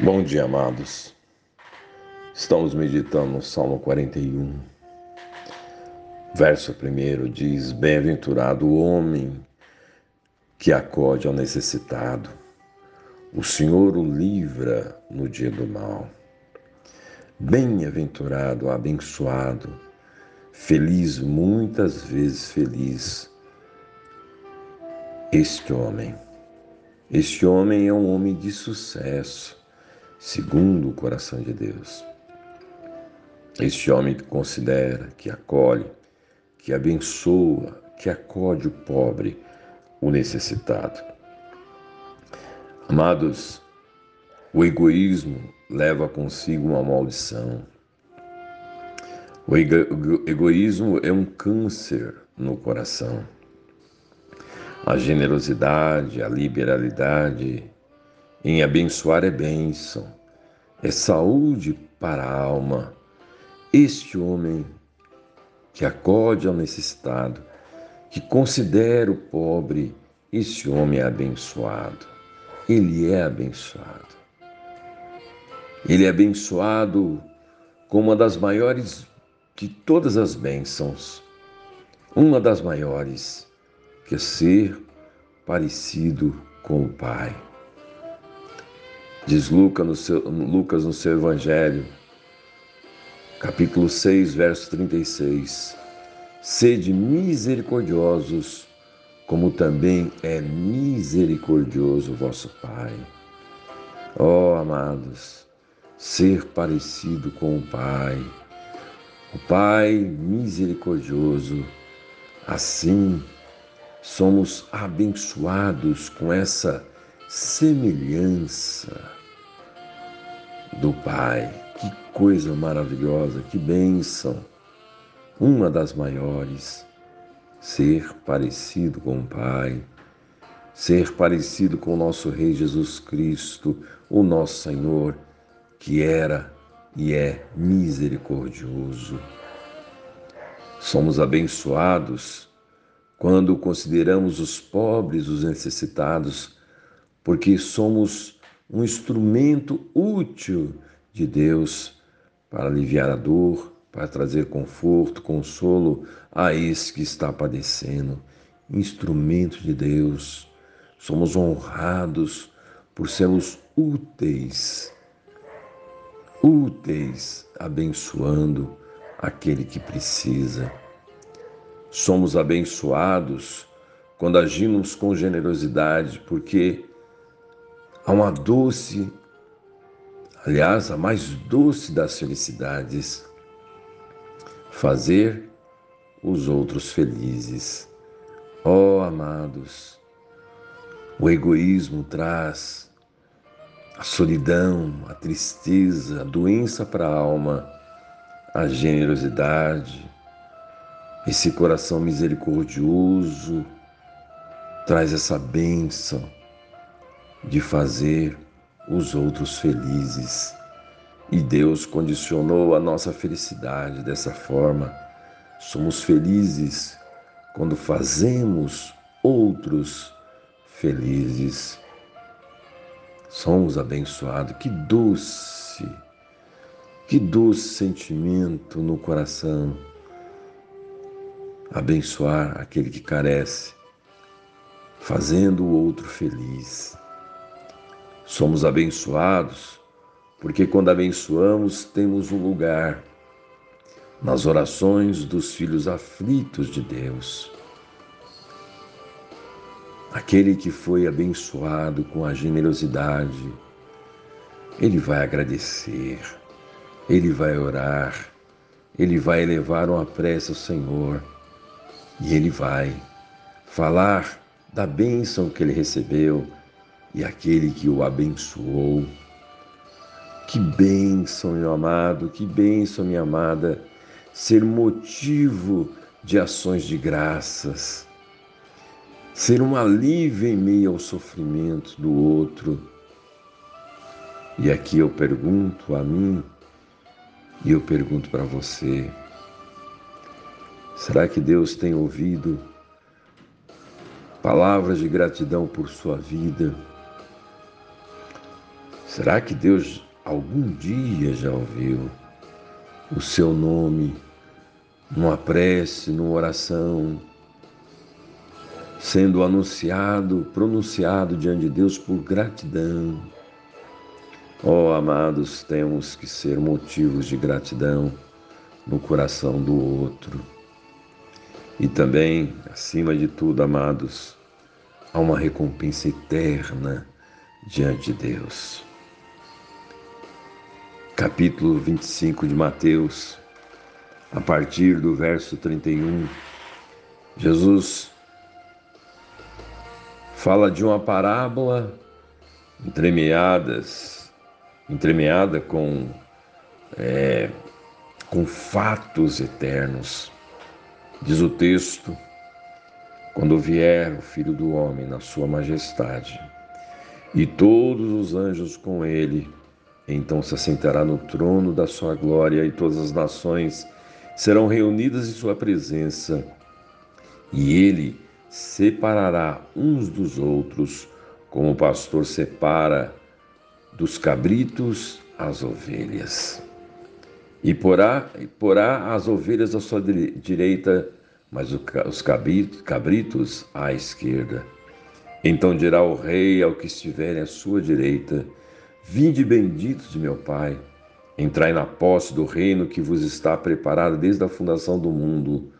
Bom dia, amados. Estamos meditando no Salmo 41. Verso 1 diz: Bem-aventurado o homem que acode ao necessitado. O Senhor o livra no dia do mal. Bem-aventurado, abençoado, feliz, muitas vezes feliz, este homem. Este homem é um homem de sucesso segundo o coração de Deus. Este homem que considera, que acolhe, que abençoa, que acode o pobre, o necessitado. Amados, o egoísmo leva consigo uma maldição. O egoísmo é um câncer no coração. A generosidade, a liberalidade, em abençoar é bênção, é saúde para a alma. Este homem que acode ao necessitado, que considera o pobre, este homem é abençoado. Ele é abençoado. Ele é abençoado com uma das maiores de todas as bênçãos, uma das maiores, que é ser parecido com o Pai. Diz Lucas no seu, Lucas no seu Evangelho, capítulo 6, verso 36. Sede misericordiosos, como também é misericordioso vosso Pai. Ó oh, amados, ser parecido com o Pai, o Pai misericordioso, assim somos abençoados com essa semelhança do Pai. Que coisa maravilhosa, que bênção! Uma das maiores, ser parecido com o Pai, ser parecido com o nosso Rei Jesus Cristo, o nosso Senhor, que era e é misericordioso. Somos abençoados quando consideramos os pobres, os necessitados, porque somos um instrumento útil de Deus para aliviar a dor, para trazer conforto, consolo a esse que está padecendo. Instrumento de Deus. Somos honrados por sermos úteis, úteis, abençoando aquele que precisa. Somos abençoados quando agimos com generosidade, porque Há uma doce, aliás, a mais doce das felicidades, fazer os outros felizes. Ó oh, amados, o egoísmo traz a solidão, a tristeza, a doença para a alma, a generosidade, esse coração misericordioso traz essa bênção de fazer os outros felizes. E Deus condicionou a nossa felicidade dessa forma. Somos felizes quando fazemos outros felizes. Somos abençoados. Que doce, que doce sentimento no coração. Abençoar aquele que carece, fazendo o outro feliz. Somos abençoados porque, quando abençoamos, temos um lugar nas orações dos filhos aflitos de Deus. Aquele que foi abençoado com a generosidade, ele vai agradecer, ele vai orar, ele vai elevar uma prece ao Senhor e ele vai falar da bênção que ele recebeu e aquele que o abençoou. Que bênção, meu amado, que bênção, minha amada, ser motivo de ações de graças, ser um alívio em meio ao sofrimento do outro. E aqui eu pergunto a mim e eu pergunto para você: será que Deus tem ouvido palavras de gratidão por sua vida? Será que Deus algum dia já ouviu o seu nome numa prece, numa oração, sendo anunciado, pronunciado diante de Deus por gratidão? Oh, amados, temos que ser motivos de gratidão no coração do outro. E também, acima de tudo, amados, há uma recompensa eterna diante de Deus. Capítulo 25 de Mateus, a partir do verso 31, Jesus fala de uma parábola entremeadas, entremeada com, é, com fatos eternos. Diz o texto: quando vier o Filho do Homem na sua majestade, e todos os anjos com ele, então se assentará no trono da sua glória, e todas as nações serão reunidas em sua presença, e ele separará uns dos outros, como o pastor separa dos cabritos as ovelhas e porá, porá as ovelhas à sua direita, mas os cabritos à esquerda. Então dirá o rei ao que estiver à sua direita: Vinde benditos de meu Pai, entrai na posse do reino que vos está preparado desde a fundação do mundo,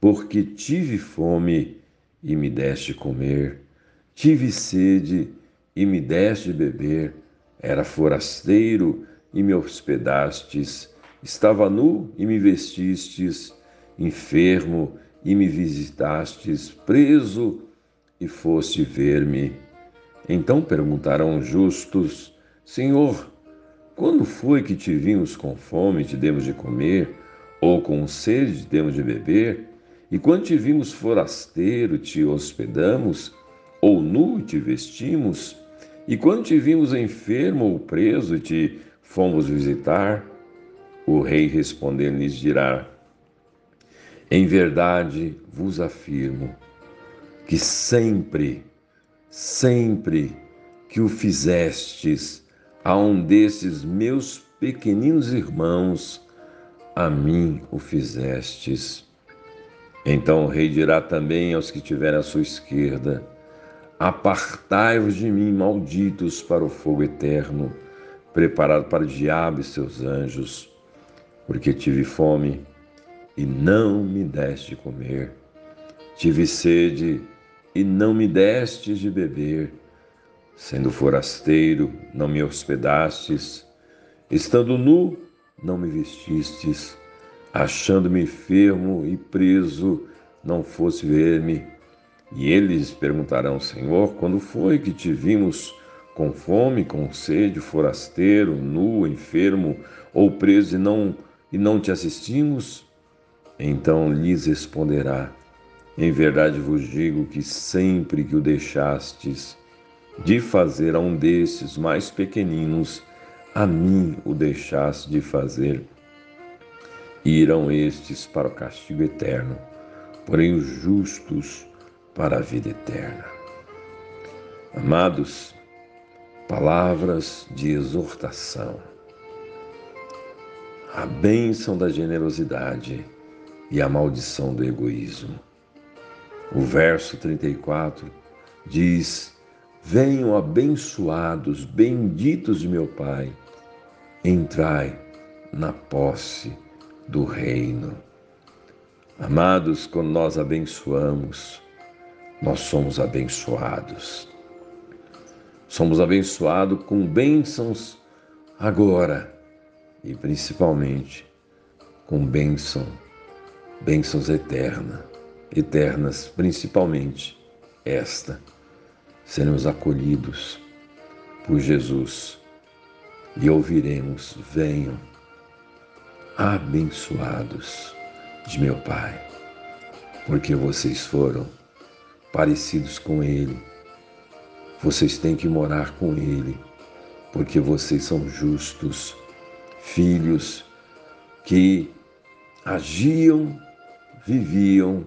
porque tive fome e me deste comer, tive sede e me deste beber, era forasteiro e me hospedastes Estava nu e me vestistes, enfermo e me visitastes, preso e foste ver-me. Então perguntarão justos: Senhor, quando foi que te vimos com fome e te demos de comer, ou com sede te demos de beber? E quando te vimos forasteiro, te hospedamos, ou nu te vestimos? E quando te vimos enfermo ou preso te fomos visitar? O rei respondendo lhes dirá: Em verdade vos afirmo que sempre, sempre que o fizestes a um desses meus pequeninos irmãos, a mim o fizestes. Então o rei dirá também aos que tiverem à sua esquerda: Apartai-vos de mim, malditos, para o fogo eterno, preparado para o diabo e seus anjos porque tive fome e não me deste comer, tive sede e não me destes de beber, sendo forasteiro, não me hospedastes, estando nu, não me vestistes, achando-me enfermo e preso, não fosse ver-me. E eles perguntarão, Senhor, quando foi que te vimos com fome, com sede, forasteiro, nu, enfermo ou preso e não e não te assistimos? Então lhes responderá: Em verdade vos digo que sempre que o deixastes de fazer a um desses mais pequeninos, a mim o deixaste de fazer. Irão estes para o castigo eterno, porém os justos para a vida eterna. Amados, palavras de exortação a bênção da generosidade e a maldição do egoísmo. O verso 34 diz: Venham abençoados, benditos de meu Pai, entrai na posse do reino. Amados, quando nós abençoamos, nós somos abençoados. Somos abençoados com bênçãos agora e principalmente com bênção, bênçãos eternas, eternas, principalmente esta, seremos acolhidos por Jesus e ouviremos: venham, abençoados de meu Pai, porque vocês foram parecidos com Ele, vocês têm que morar com Ele, porque vocês são justos filhos que agiam, viviam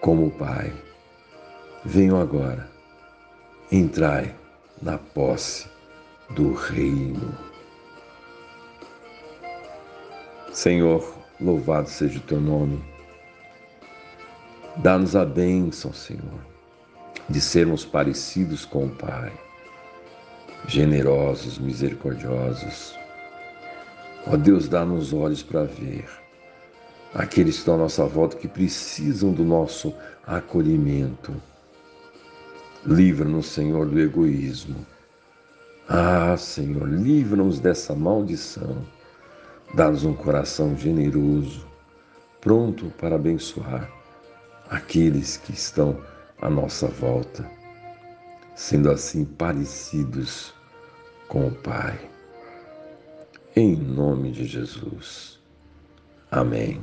como o Pai. Venham agora, entrai na posse do reino. Senhor, louvado seja o teu nome. Dá-nos a bênção, Senhor, de sermos parecidos com o Pai, generosos, misericordiosos. Ó Deus, dá-nos olhos para ver aqueles que estão à nossa volta que precisam do nosso acolhimento. Livra-nos, Senhor, do egoísmo. Ah, Senhor, livra-nos dessa maldição. Dá-nos um coração generoso, pronto para abençoar aqueles que estão à nossa volta, sendo assim parecidos com o Pai. Em nome de Jesus. Amém.